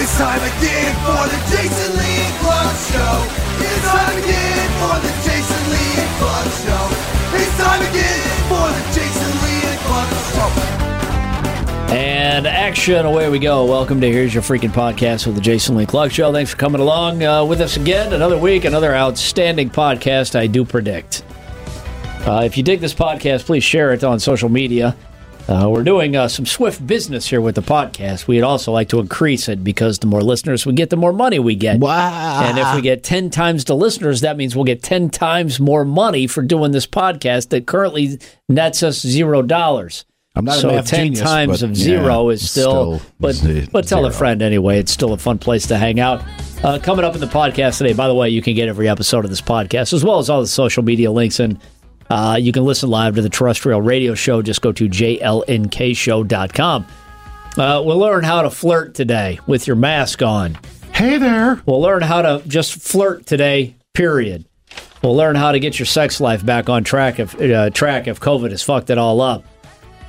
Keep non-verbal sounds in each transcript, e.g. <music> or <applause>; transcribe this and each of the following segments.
It's time again for the Jason Lee and Show. It's time again for the Jason Lee and Show. It's time again for the Jason Lee and Show. And action, away we go. Welcome to Here's Your Freaking Podcast with the Jason Lee Clark Show. Thanks for coming along uh, with us again. Another week, another outstanding podcast, I do predict. Uh, if you dig this podcast, please share it on social media. Uh, we're doing uh, some swift business here with the podcast. We'd also like to increase it because the more listeners we get, the more money we get. Wow. And if we get 10 times the listeners, that means we'll get 10 times more money for doing this podcast that currently nets us zero dollars. I'm not a so 10 genius, times but of yeah, zero is still, still but ze- but tell a friend anyway. It's still a fun place to hang out. Uh, coming up in the podcast today, by the way, you can get every episode of this podcast as well as all the social media links and uh, you can listen live to the terrestrial radio show. Just go to jlnkshow.com. Uh, we'll learn how to flirt today with your mask on. Hey there. We'll learn how to just flirt today. Period. We'll learn how to get your sex life back on track if uh, track if COVID has fucked it all up.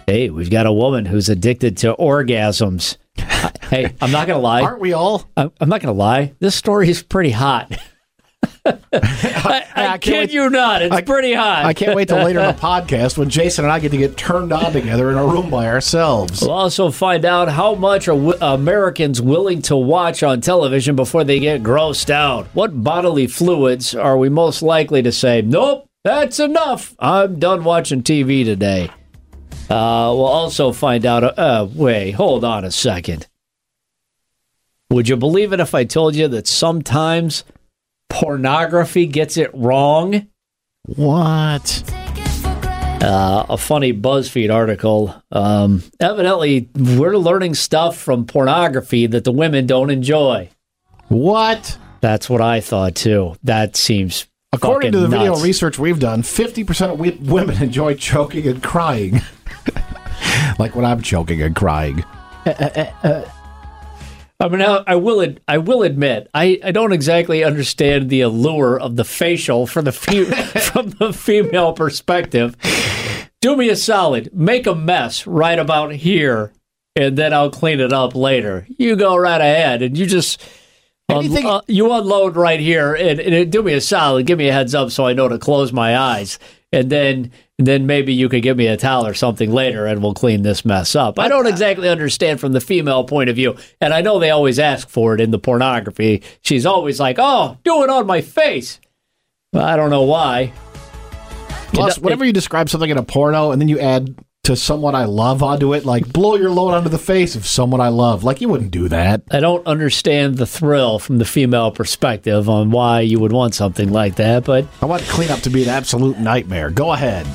Hey, we've got a woman who's addicted to orgasms. <laughs> hey, I'm not gonna lie. Aren't we all? I'm, I'm not gonna lie. This story is pretty hot. <laughs> <laughs> I, I, I kid wait- you not. It's I- pretty hot. I can't wait till later in the <laughs> podcast when Jason and I get to get turned on together in a room by ourselves. We'll also find out how much are w- Americans willing to watch on television before they get grossed out. What bodily fluids are we most likely to say, nope, that's enough. I'm done watching TV today. Uh, we'll also find out. Uh, wait, hold on a second. Would you believe it if I told you that sometimes pornography gets it wrong? What? uh, a funny BuzzFeed article. Um, evidently, we're learning stuff from pornography that the women don't enjoy. What? That's what I thought too. That seems According to the fucking video research we've done, 50% of we- women <laughs> enjoy choking and crying. <laughs> like when I'm choking and crying. I mean, I, will. ad- I will admit, I, I don't exactly understand the allure of the facial from the fe- <laughs> from the female perspective. Do me a solid, make a mess right about here, and then I'll clean it up later. You go right ahead, and you just un- Anything- uh, you unload right here, and, and do me a solid, give me a heads up so I know to close my eyes, and then then maybe you could give me a towel or something later, and we'll clean this mess up. I don't exactly understand from the female point of view, and I know they always ask for it in the pornography. She's always like, "Oh, do it on my face." Well, I don't know why. Plus, It- whenever you describe something in a porno and then you add to someone I love onto it, like blow your load onto the face of someone I love, like you wouldn't do that. I don't understand the thrill from the female perspective on why you would want something like that, but I want cleanup to be an absolute nightmare. Go ahead.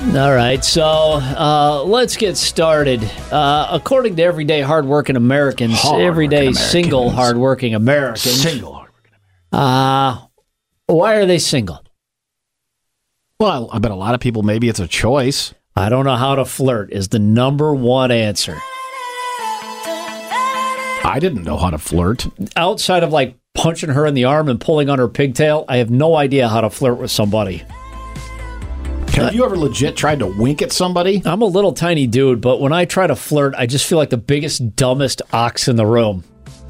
All right. So uh, let's get started. Uh, according to everyday hardworking Americans, Hardworking everyday Americans. single hardworking Americans, Single. hardworking uh, why are they single? Well, I bet a lot of people maybe it's a choice. I don't know how to flirt is the number one answer. I didn't know how to flirt. Outside of like punching her in the arm and pulling on her pigtail, I have no idea how to flirt with somebody. Have you ever legit tried to wink at somebody? I'm a little tiny dude, but when I try to flirt, I just feel like the biggest, dumbest ox in the room.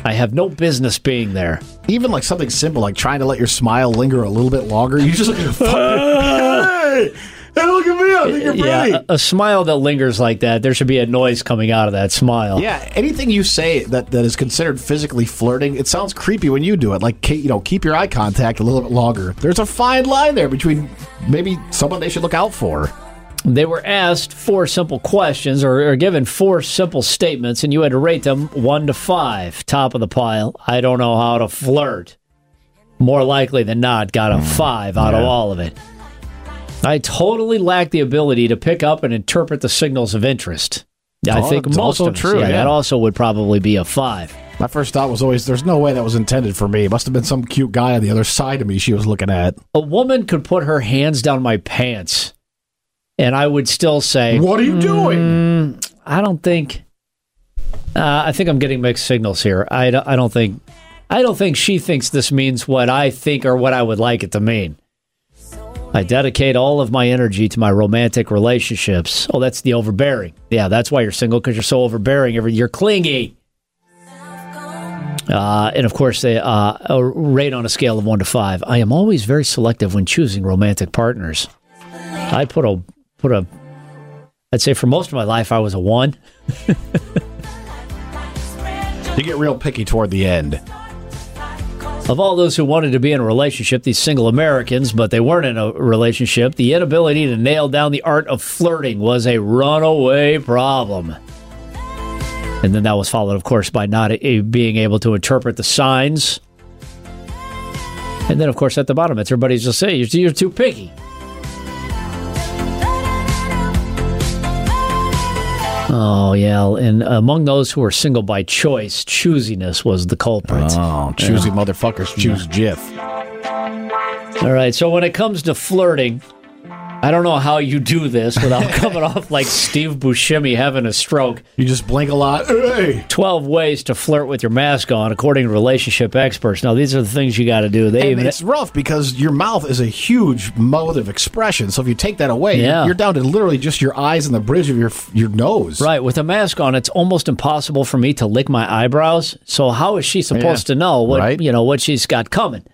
I have no business being there. Even like something simple, like trying to let your smile linger a little bit longer. You just like, <laughs> hey, hey, look at me! I think you're pretty. Yeah, a, a smile that lingers like that, there should be a noise coming out of that smile. Yeah, anything you say that, that is considered physically flirting, it sounds creepy when you do it. Like, you know, keep your eye contact a little bit longer. There's a fine line there between maybe someone they should look out for. They were asked four simple questions or, or given four simple statements, and you had to rate them one to five. Top of the pile. I don't know how to flirt. More likely than not, got a five out of all of it. I totally lack the ability to pick up and interpret the signals of interest. I Oh, think most also of us, true, yeah, yeah. that also would probably be a five. My first thought was always, there's no way that was intended for me. It must have been some cute guy on the other side of me she was looking at. A woman could put her hands down my pants, and I would still say, What are you doing? I don't think. Uh, I think I'm getting mixed signals here. I I don't think. I don't think she thinks this means what I think or what I would like it to mean. I dedicate all of my energy to my romantic relationships. Oh, that's the overbearing. Yeah, that's why you're single because you're so overbearing. Every you're clingy. Uh, and of course, uh, a rate on a scale of one to five. I am always very selective when choosing romantic partners. I put a put a. I'd say for most of my life, I was a one. <laughs> You get real picky toward the end. Of all those who wanted to be in a relationship, these single Americans, but they weren't in a relationship, the inability to nail down the art of flirting was a runaway problem. And then that was followed, of course, by not a- being able to interpret the signs. And then, of course, at the bottom, it's everybody's just saying you're, you're too picky. Oh, yeah. And among those who were single by choice, choosiness was the culprit. Oh, choosy motherfuckers choose Jif. All right. So when it comes to flirting, I don't know how you do this without <laughs> coming off like Steve Buscemi having a stroke. You just blink a lot. Hey. 12 ways to flirt with your mask on, according to relationship experts. Now, these are the things you got to do. They And even. it's rough because your mouth is a huge mode of expression. So if you take that away, Yeah. you're down to literally just your eyes and the bridge of your your nose. Right, with a mask on, it's almost impossible for me to lick my eyebrows. So how is she supposed Yeah. to know what Right. you know what she's got coming?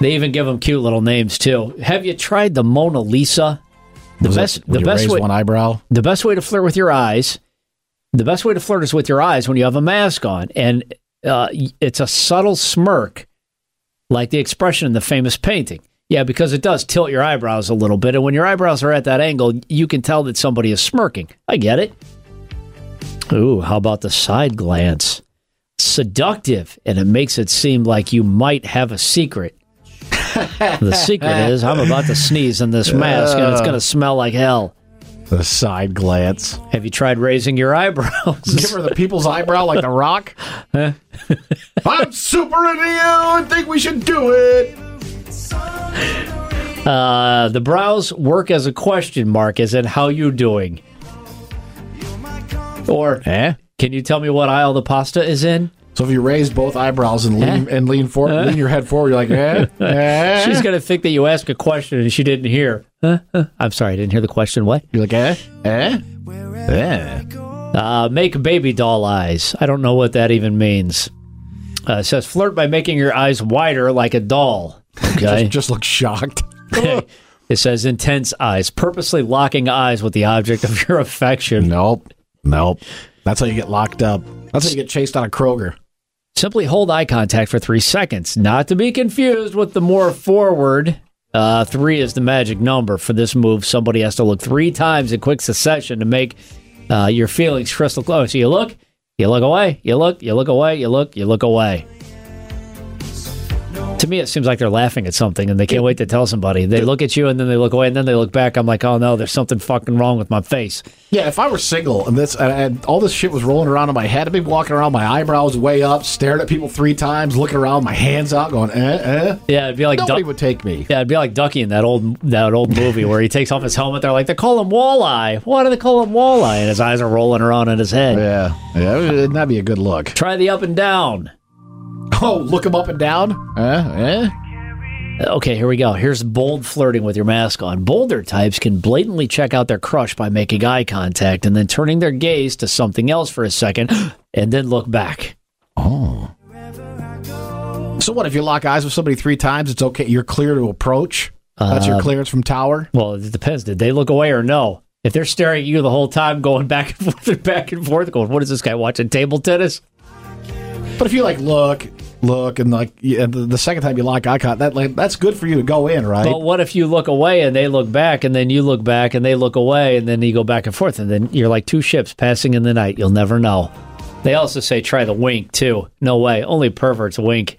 They even give them cute little names too. Have you tried the Mona Lisa? The Was best, it, the best way, one eyebrow. the best way to flirt with your eyes the best way to flirt is with your eyes when you have a mask on and uh, it's a subtle smirk like the expression in the famous painting yeah because it does tilt your eyebrows a little bit and when your eyebrows are at that angle you can tell that somebody is smirking i get it ooh how about the side glance seductive and it makes it seem like you might have a secret the secret is i'm about to sneeze in this mask and it's going to smell like hell The side glance. have you tried raising your eyebrows? Give her the people's eyebrow like the rock. I'm super into you. I think we should do it. Uh, the brows work as a question mark, as in how you doing? Or Eh? can you tell me what aisle the pasta is in? So if you raise both eyebrows and lean and lean forward, lean your head forward, you're like, eh, <laughs> eh. She's gonna think that you asked a question and she didn't hear. Huh? Huh? I'm sorry, I didn't hear the question. What? You're like, eh, eh, eh. Uh, make baby doll eyes. I don't know what that even means. Uh, it says flirt by making your eyes wider like a doll. <laughs> Okay. Just, just look shocked. <laughs> it says intense eyes, purposely locking eyes with the object of your affection. nope, nope. That's how you get locked up. That's how you get chased out of Kroger. Simply hold eye contact for three seconds, not to be confused with the more forward. Uh, three is the magic number for this move. Somebody has to look three times in quick succession to make uh, your feelings crystal clear. So you look, you look away, you look, you look away, you look, you look away. To me, it seems like they're laughing at something and they can't wait to tell somebody. They look at you and then they look away and then they look back. I'm like, oh no, there's something fucking wrong with my face. Yeah, if I were single and this and, and all this shit was rolling around in my head, I'd be walking around, my eyebrows way up, staring at people three times, looking around, my hands out, going, eh, eh. Yeah, it'd be like Nobody Duck- would take me. Yeah, it'd be like Ducky in that old that old movie where he takes off his helmet. They're like, they call him Walleye. Why do they call him Walleye? And his eyes are rolling around in his head. Yeah, yeah, that'd be a good look. Try the up and down. <laughs> Oh, look them up and down. Eh, eh. Okay, here we go. Here's bold flirting with your mask on. Bolder types can blatantly check out their crush by making eye contact and then turning their gaze to something else for a second <gasps> and then look back. Oh. So what if you lock eyes with somebody three times? It's okay. You're clear to approach. That's your clearance from tower. Well, it depends. Did they look away or no? If they're staring at you the whole time, going <laughs> back and forth and back and forth, going, what is this guy watching table tennis? But if you like look, look, and like yeah, the, the second time you lock eye contact, that like, that's good for you to go in, right? But what if you look away and they look back, and then you look back and they look away, and then you go back and forth, and then you're like two ships passing in the night. You'll never know. They also say try the wink too. No way, only perverts wink.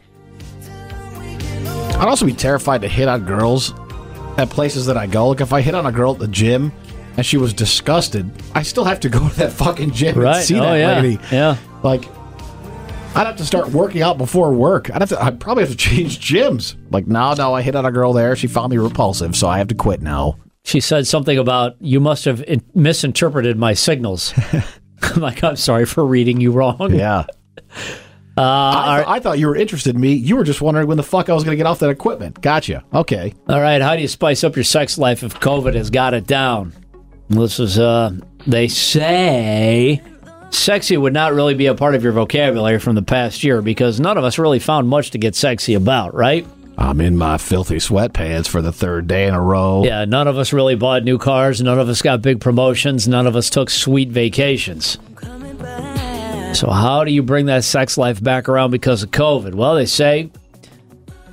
I'd also be terrified to hit on girls at places that I go. Like if I hit on a girl at the gym and she was disgusted, I still have to go to that fucking gym Right? and see oh that yeah, lady. yeah. Like I'd have to start working out before work. I'd have to. I'd probably have to change gyms. Like no, no, I hit on a girl there. She found me repulsive, so I have to quit now. She said something about you must have in- misinterpreted my signals. <laughs> I'm like, I'm sorry for reading you wrong. Yeah. <laughs> Uh, I, th- I thought you were interested in me. You were just wondering when the fuck I was going to get off that equipment. Gotcha. Okay. All right, how do you spice up your sex life if COVID has got it down? This is, uh, they say sexy would not really be a part of your vocabulary from the past year because none of us really found much to get sexy about, right? I'm in my filthy sweatpants for the third day in a row. Yeah, none of us really bought new cars. None of us got big promotions. None of us took sweet vacations. So, how do you bring that sex life back around because of COVID? Well, they say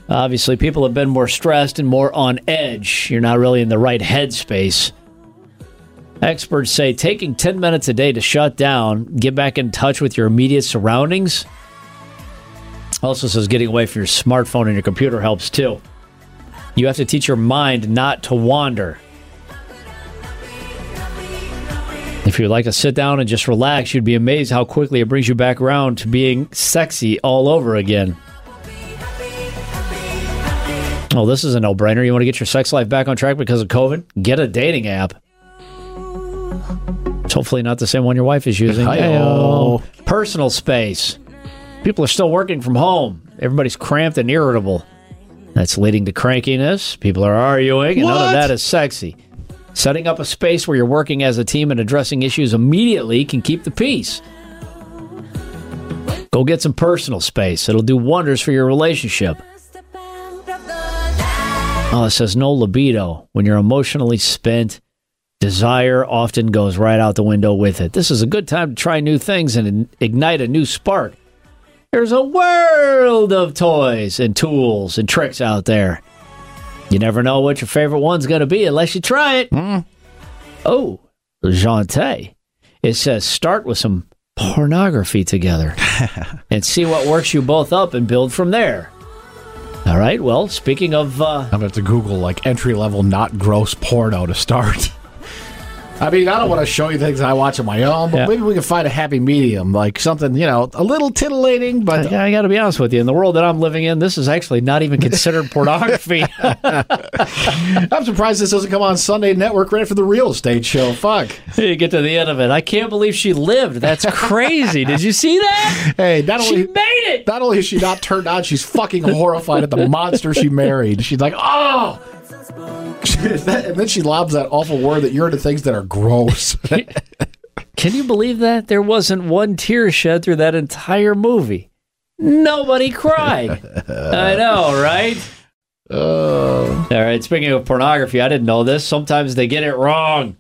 obviously people have been more stressed and more on edge. You're not really in the right headspace. Experts say taking 10 minutes a day to shut down, get back in touch with your immediate surroundings. Also says getting away from your smartphone and your computer helps too. You have to teach your mind not to wander. If you'd like to sit down and just relax, you'd be amazed how quickly it brings you back around to being sexy all over again. Oh, this is a no brainer. You want to get your sex life back on track because of COVID? Get a dating app. It's hopefully not the same one your wife is using. Personal space. People are still working from home. Everybody's cramped and irritable. That's leading to crankiness. People are arguing, and none of that is sexy. Setting up a space where you're working as a team and addressing issues immediately can keep the peace. Go get some personal space. It'll do wonders for your relationship. Oh, it says no libido. When you're emotionally spent, desire often goes right out the window with it. This is a good time to try new things and ignite a new spark. There's a world of toys and tools and tricks out there. You never know what your favorite one's going to be unless you try it. Oh, Jante. It says start with some pornography together <laughs> and see what works you both up and build from there. All right. Well, speaking of uh, I'm gonna have to Google like entry level not gross porno to start. <laughs> I mean, I don't want to show you things I watch on my own, but Yeah. maybe we can find a happy medium, like something you know, a little titillating, but I, I got to be honest with you. In the world that I'm living in, this is actually not even considered pornography. <laughs> <laughs> I'm surprised this doesn't come on Sunday Network right after the real estate show. Fuck. you get to the end of it. I can't believe she lived. That's crazy. Did you see that? Hey, not only She made it. not only is she not turned on, she's fucking horrified at the monster she married. She's like, oh. And then she lobs that awful word that you're into things that are gross. <laughs> Can you believe that? There wasn't one tear shed through that entire movie. Nobody cried. <laughs> I know, right? All right, speaking of pornography, I didn't know this. Sometimes they get it wrong.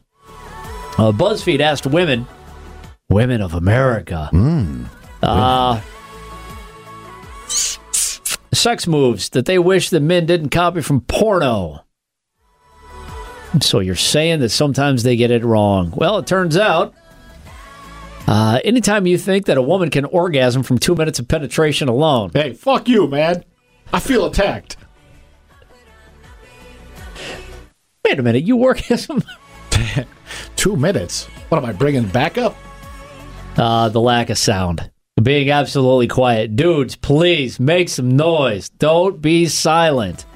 Uh, BuzzFeed asked women, women of America, uh, sex moves that they wish that men didn't copy from porno. So you're saying that sometimes they get it wrong. Well, it turns out uh, anytime you think that a woman can orgasm from two minutes of penetration alone, hey, fuck you, man. I feel attacked. wait a minute, you orgasm? <laughs> Two minutes. What am I bringing back up? Uh, the lack of sound. Being absolutely quiet. Dudes, please make some noise. Don't be silent.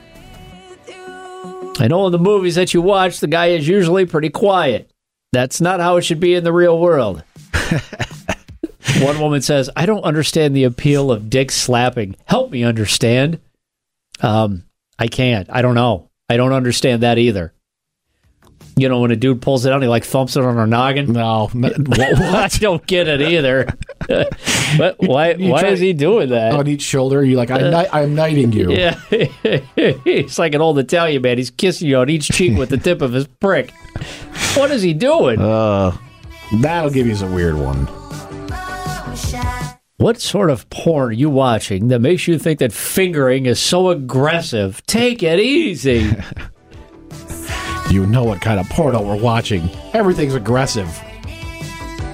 I know in the movies that you watch, the guy is usually pretty quiet. That's not how it should be in the real world. <laughs> One woman says, I don't understand the appeal of dick slapping. Help me understand. Um, I can't. I don't know. I don't understand that either. You know, when a dude pulls it out, he like thumps it on her noggin. No. <laughs> what? I don't get it either. <laughs> but <laughs> why? You Why try- is he doing that? On each shoulder, you're like, I'm, kni- I'm knighting you. yeah, <laughs> he's like an old Italian man. He's kissing you on each cheek with the tip of his prick. What is he doing? Uh, that'll give you some weird one. what sort of porn are you watching that makes you think that fingering is so aggressive? Take it easy. <laughs> You know what kind of porno we're watching. Everything's aggressive.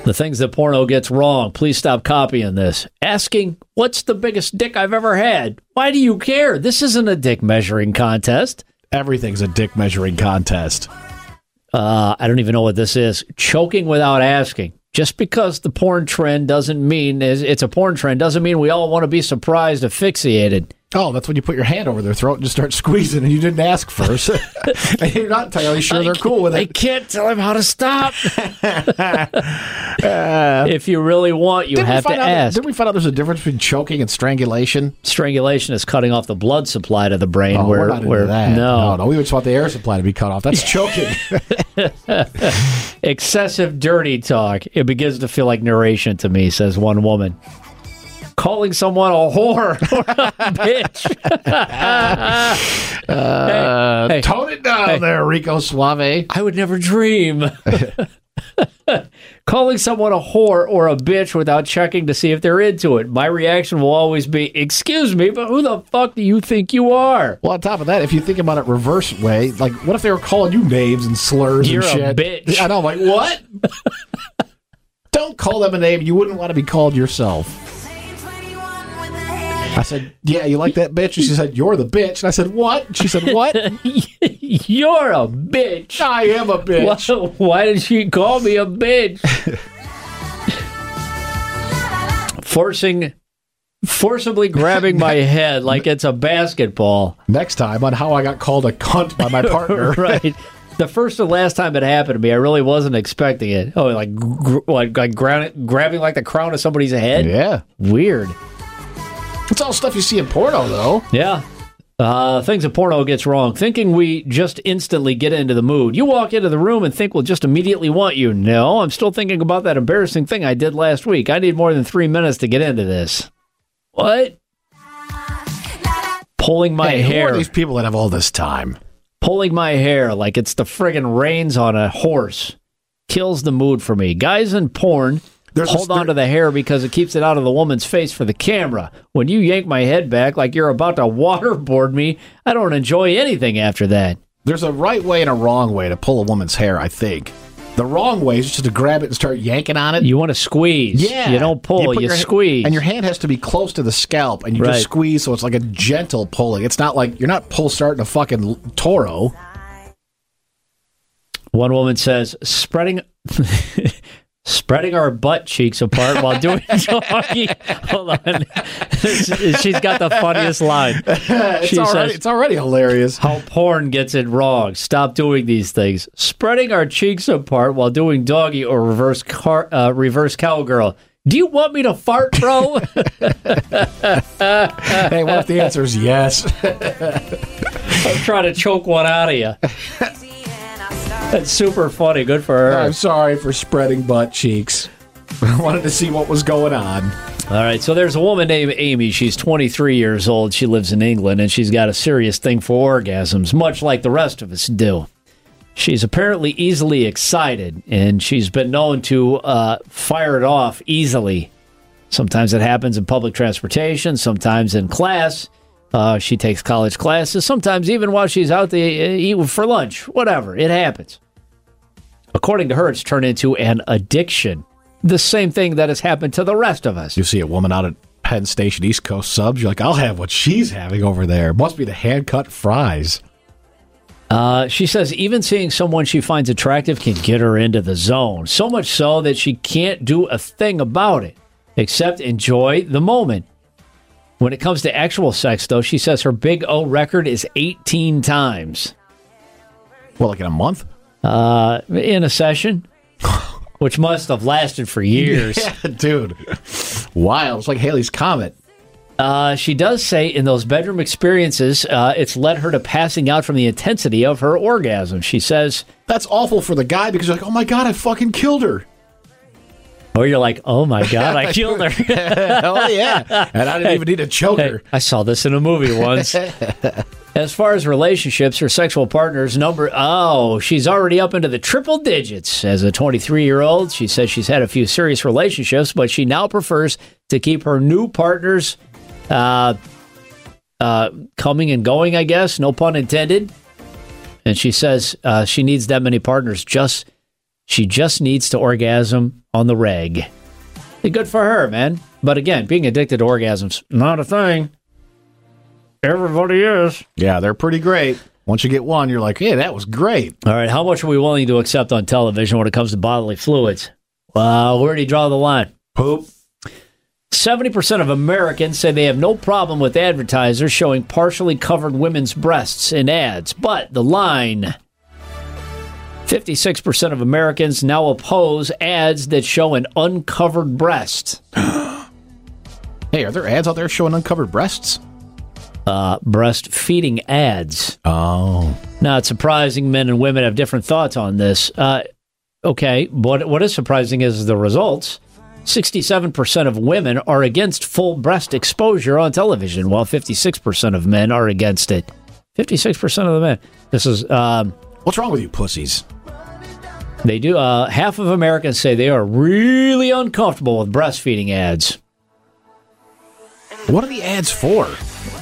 The things that porno gets wrong. Please stop copying this. Asking, "What's the biggest dick I've ever had?" Why do you care? This isn't a dick measuring contest. Everything's a dick measuring contest. uh, I don't even know what this is. Choking without asking. Just because the porn trend doesn't mean it's a porn trend doesn't mean we all want to be surprised, asphyxiated. Oh, that's when you put your hand over their throat and just start squeezing, and you didn't ask first. and <laughs> <laughs> you're not entirely sure they're cool with it. I can't tell him how to stop. <laughs> Uh, if you really want, you have to find out that- ask. didn't we find out there's a difference between choking and strangulation? Strangulation is cutting off the blood supply to the brain. Oh, where, we're not into where that. no, no, no, we just want the air supply to be cut off. That's choking. excessive dirty talk. It begins to feel like narration to me, says one woman. Calling someone a whore <laughs> or a bitch. <laughs> Uh, Hey, hey, Tone it down there, Rico Suave. I would never dream. <laughs> Calling someone a whore or a bitch without checking to see if they're into it. My reaction will always be, Excuse me, but who the fuck do you think you are? Well, on top of that, if you think about it reverse way, like what if they were calling you names and slurs You're and shit? bitch. I know, I'm like what? Don't call them a name you wouldn't want to be called yourself. I said, "Yeah, you like that bitch?" And she said, "You're the bitch." And I said, "What?" And she said, "What?" <laughs> You're a bitch. I am a bitch. Why, why did she call me a bitch? <laughs> Forcing, forcibly grabbing my <laughs> head like it's a basketball. Next time on how I got called a cunt by my partner. right. The first and last time it happened to me, I really wasn't expecting it. Oh, like gr- like, like gra- grabbing like the crown of somebody's head. Yeah, Weird. It's all stuff you see in porno, though. Yeah. Uh, things a porno gets wrong. Thinking we just instantly get into the mood. You walk into the room and think we'll just immediately want you. No, I'm still thinking about that embarrassing thing I did last week. I need more than three minutes to get into this. What? Pulling my Hey, who hair. are these people that have all this time? Pulling my hair like it's the friggin' reins on a horse. Kills the mood for me. Guys in porn There's hold on to the hair because it keeps it out of the woman's face for the camera. When you yank my head back like you're about to <laughs> waterboard me, I don't enjoy anything after that. There's a right way and a wrong way to pull a woman's hair, I think. The wrong way is just to grab it and start yanking on it. You want to squeeze. yeah. You don't pull, you, your- squeeze. And your hand has to be close to the scalp, and you Right. just squeeze so it's like a gentle pulling. It's not like you're not pull starting a fucking toro. One woman says, spreading <laughs> <laughs> spreading our butt cheeks apart while doing <laughs> doggy. Hold on. She's got the funniest line. <laughs> It's She already says, it's already hilarious. how porn gets it wrong. Stop doing these things. Spreading our cheeks apart while doing doggy or reverse car, uh, reverse cowgirl. Do you want me to fart, bro? <laughs> hey, what if the answer is yes? I'm trying to choke one out of you. That's super funny. Good for her. I'm sorry for spreading butt cheeks. <laughs> I wanted to see what was going on. All right, so there's a woman named Amy. She's 23 years old. She lives in England, and she's got a serious thing for orgasms, much like the rest of us do. She's apparently easily excited, and she's been known to uh, fire it off easily. Sometimes it happens in public transportation, sometimes in class. Uh, she takes college classes, sometimes even while she's out to eat for lunch. Whatever, it happens. According to her, it's turned into an addiction. The same thing that has happened to the rest of us. You see a woman out at Penn Station East Coast subs, you're like, I'll have what she's having over there. Must be the hand cut fries. Uh, she says even seeing someone she finds attractive can get her into the zone. So much so that she can't do a thing about it except enjoy the moment. When it comes to actual sex, though, she says her big O record is 18 times Well, like in a month? Uh, in a session, which must have lasted for years. <laughs> Dude. Wild. It's like Halley's Comet. Uh, she does say in those bedroom experiences, uh, it's led her to passing out from the intensity of her orgasm. She says, That's awful for the guy because you're like, oh my God, I fucking killed her. Or you're like, oh my God, I killed her. Hell <laughs> yeah. And I didn't even need to choke Hey, her. I saw this in a movie once. <laughs> as far as relationships or sexual partners, number oh, she's already up into the triple digits. As a 23 year old, she says she's had a few serious relationships, but she now prefers to keep her new partners uh, uh, coming and going. I guess no pun intended. And she says uh, she needs that many partners. Just she just needs to orgasm on the reg. Good for her, man. But again, being addicted to orgasms not a thing. Everybody is. Yeah, they're pretty great. Once you get one, you're like, hey, that was great. All right, how much are we willing to accept on television when it comes to bodily fluids? Well, where do you draw the line? Poop. 70% of Americans say they have no problem with advertisers showing partially covered women's breasts in ads, but the line 56% of Americans now oppose ads that show an uncovered breast. <gasps> Hey, are there ads out there showing uncovered breasts? Uh, breastfeeding ads. Oh. Not surprising, men and women have different thoughts on this. Uh, okay, what what is surprising is the results. 67% of women are against full breast exposure on television, while 56% of men are against it. 56% of the men. This is, um, What's wrong with you pussies? they do, uh, half of Americans say they are really uncomfortable with breastfeeding ads. What are the ads for?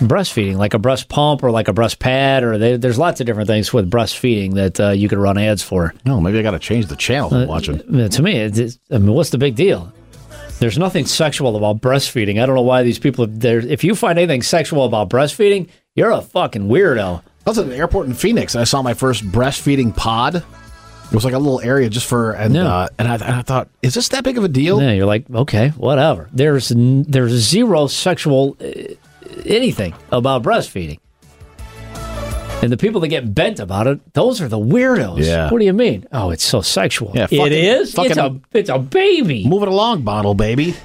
Breastfeeding, like a breast pump or like a breast pad, or they, there's lots of different things with breastfeeding that uh, you could run ads for. No, maybe I got to change the channel I'm watching. Uh, to me, it's, it's- I mean, what's the big deal? There's nothing sexual about breastfeeding. I don't know why these people. There, if you find anything sexual about breastfeeding, you're a fucking weirdo. I was at an airport in Phoenix and I saw my first breastfeeding pod. It was like a little area just for and Yeah. uh, and I, and I thought, is this that big of a deal? Yeah, you're like, okay, whatever. There's n- there's zero sexual uh, anything about breastfeeding. And the people that get bent about it, those are the weirdos. Yeah. What do you mean? Oh, it's so sexual. Yeah, it fucking- it's fucking- a it's a baby. Move it along, bottle baby.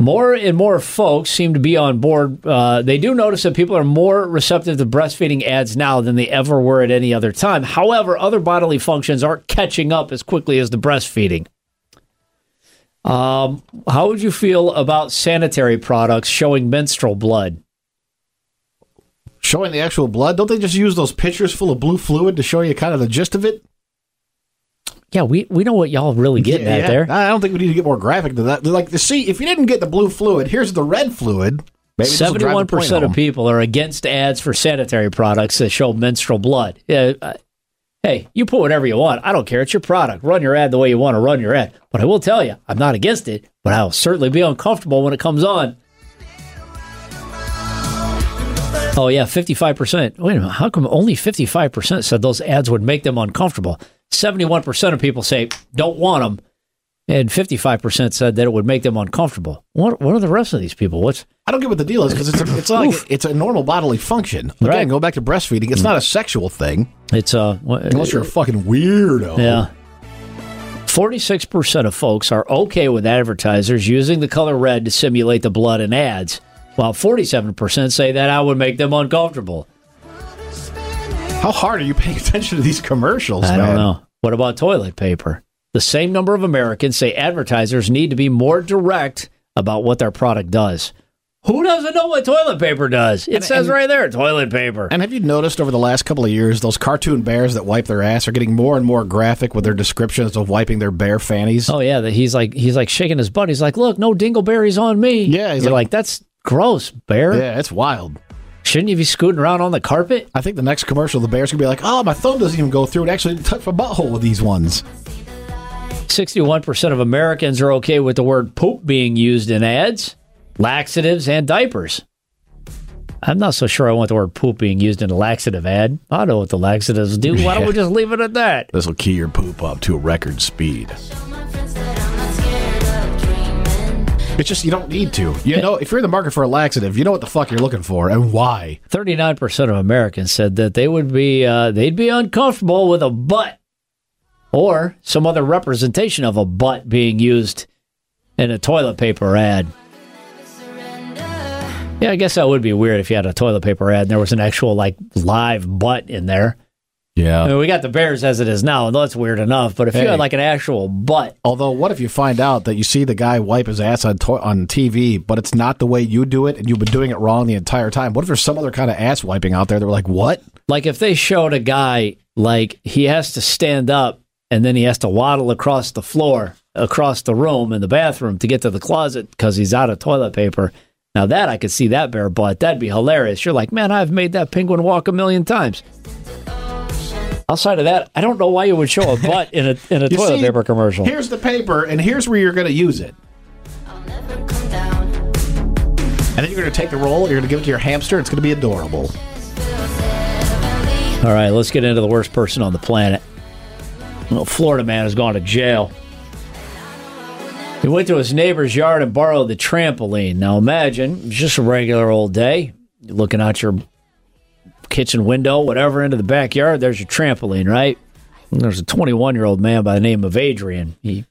More and more folks seem to be on board. Uh, they do notice that people are more receptive to breastfeeding ads now than they ever were at any other time. However, other bodily functions aren't catching up as quickly as the breastfeeding. Um, how would you feel about sanitary products showing menstrual blood? Showing the actual blood. Don't they just use those pictures full of blue fluid to show you kind of the gist of it? Yeah, we, we know what y'all really getting at there. I don't think we need to get more graphic than that. Like, see, if you didn't get the blue fluid, here's the red fluid. Maybe this will drive the Seventy-one point percent of people are against ads for sanitary products that show menstrual blood. Yeah, uh, hey, you put whatever you want. I don't care. It's your product. Run your ad the way you want to run your ad. But I will tell you, I'm not against it. But I'll certainly be uncomfortable when it comes on. Oh yeah, fifty-five percent. Wait a minute. How come only fifty-five percent said those ads would make them uncomfortable? Seventy-one percent of people say don't want them, and fifty-five percent said that it would make them uncomfortable. What? What are the rest of these people? What's I don't get what the deal is because it's a, it's not like it's a normal bodily function. Again, Right. go back to breastfeeding. It's not a sexual thing it's uh? unless you're a fucking weirdo. Yeah. 46% of folks are okay with advertisers using the color red to simulate the blood in ads, while 47% say that I would make them uncomfortable. How hard are you paying attention to these commercials, I man? don't know. What about toilet paper? The same number of Americans say advertisers need to be more direct about what their product does. Who doesn't know what toilet paper does? It And- says and- right there, toilet paper. And have you noticed over the last couple of years, those cartoon bears that wipe their ass are getting more and more graphic with their descriptions of wiping their bear fannies? Oh yeah, that he's like he's like shaking his butt. He's like, "Look, no dingleberries on me." Yeah, he's like- like, "That's gross, bear." Yeah, it's wild. Shouldn't you be scooting around on the carpet? I think the next commercial, the bear's gonna be like, "Oh, my thumb doesn't even go through. It actually touched my butthole with these ones." 61% of Americans are okay with the word poop being used in ads, laxatives, and diapers. I'm not so sure I want the word poop being used in a laxative ad. I don't know what the laxatives do. Why don't we <laughs> just leave it at that? This will key your poop up to a record speed. It's just you don't need to. You know, if you're in the market for a laxative, you know what the fuck you're looking for and why. 39% of Americans said that they would be uh, they'd be uncomfortable with a butt or some other representation of a butt being used in a toilet paper ad. Yeah, I guess that would be weird if you had a toilet paper ad and there was an actual like live butt in there. Yeah. I mean, we got the Bears as it is now, and that's weird enough. But if you had like an actual butt, Although, what if you find out that you see the guy wipe his ass on to- on TV, but it's not the way you do it, and you've been doing it wrong the entire time? What if there's some other kind of ass wiping out there? They're like, "What? like if they showed a guy like he has to stand up and then he has to waddle across the floor, across the room in the bathroom to get to the closet because he's out of toilet paper. Now that I could see that bare butt, that'd be hilarious. You're like, man, I've made that penguin walk a million times. Outside of that, I don't know why you would show a butt in a in a <laughs> You toilet see, paper commercial. Here's the paper, and here's where you're going to use it." And then you're going to take the roll, you're going to give it to your hamster. It's going to be adorable. All right, let's get into the worst person on the planet. Well, Florida man has gone to jail. He went to his neighbor's yard and borrowed the trampoline. Now imagine, it's just a regular old day. You're looking out your kitchen window, whatever, into the backyard. There's your trampoline, right? And there's a 21 year old man by the name of Adrian. He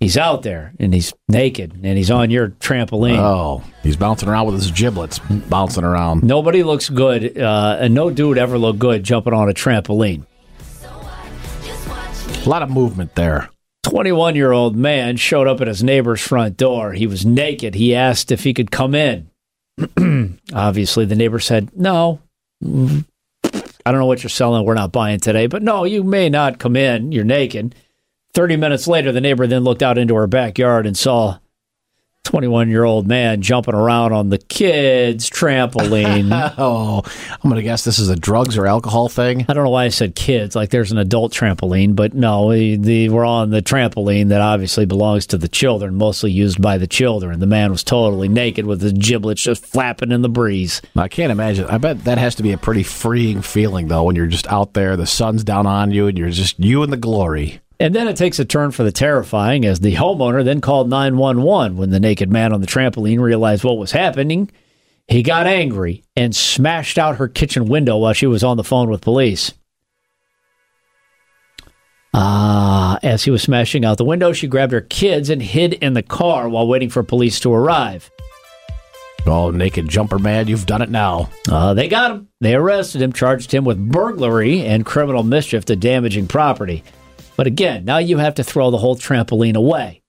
he's out there and he's naked and he's on your trampoline. Oh, he's bouncing around with his giblets, bouncing around. Nobody looks good, uh, and no dude ever looked good jumping on a trampoline. A lot of movement there. 21 year old man showed up at his neighbor's front door. He was naked. He asked if he could come in. <clears throat> Obviously, the neighbor said, No. I don't know what you're selling. We're not buying today, but no, you may not come in. You're naked. 30 minutes later, the neighbor then looked out into her backyard and saw 21 year old man jumping around on the kids' trampoline. <laughs> Oh, I'm going to guess this is a drugs or alcohol thing. I don't know why I said kids. Like there's an adult trampoline, but no, we, the, we're on the trampoline that obviously belongs to the children, mostly used by the children. The man was totally naked with his giblets just flapping in the breeze. I can't imagine. I bet that has to be a pretty freeing feeling, though, when you're just out there, the sun's down on you, and you're just you and the glory. And then it takes a turn for the terrifying as the homeowner then called 911 when the naked man on the trampoline realized what was happening. He got angry and smashed out her kitchen window while she was on the phone with police. Ah, as he was smashing out the window, she grabbed her kids and hid in the car while waiting for police to arrive. Oh, naked jumper man, you've done it now. Uh, they got him. They arrested him, charged him with burglary and criminal mischief to damaging property. But again, now you have to throw the whole trampoline away.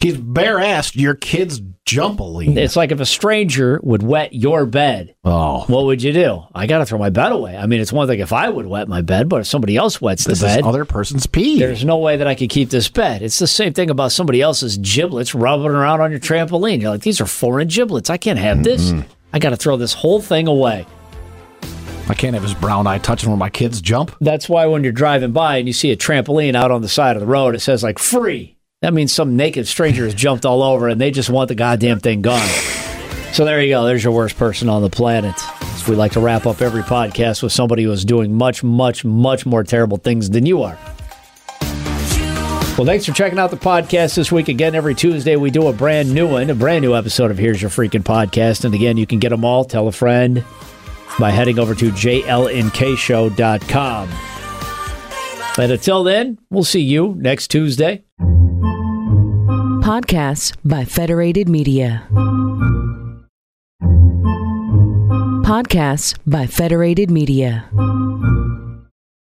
He's bare assed your kid's jumpaline. It's like if a stranger would wet your bed. oh, What would you do? I got to throw my bed away. I mean, it's one thing if I would wet my bed, but if somebody else wets this the is bed, other person's pee. there's no way that I could keep this bed. It's the same thing about somebody else's giblets rubbing around on your trampoline. You're like, these are foreign giblets. I can't have this. Mm-hmm. I got to throw this whole thing away. I can't have his brown eye touching where my kids jump. That's why when you're driving by and you see a trampoline out on the side of the road, it says like free. That means some naked stranger has jumped all over and they just want the goddamn thing gone. So there you go. There's your worst person on the planet. So we like to wrap up every podcast with somebody who is doing much, much, much more terrible things than you are. Well, thanks for checking out the podcast this week. Again, every Tuesday we do a brand new one, a brand new episode of Here's Your Freaking Podcast. And again, you can get them all. Tell a friend by heading over to jlnkshow.com. And until then, we'll see you next Tuesday. Podcasts by Federated Media. Podcasts by Federated Media.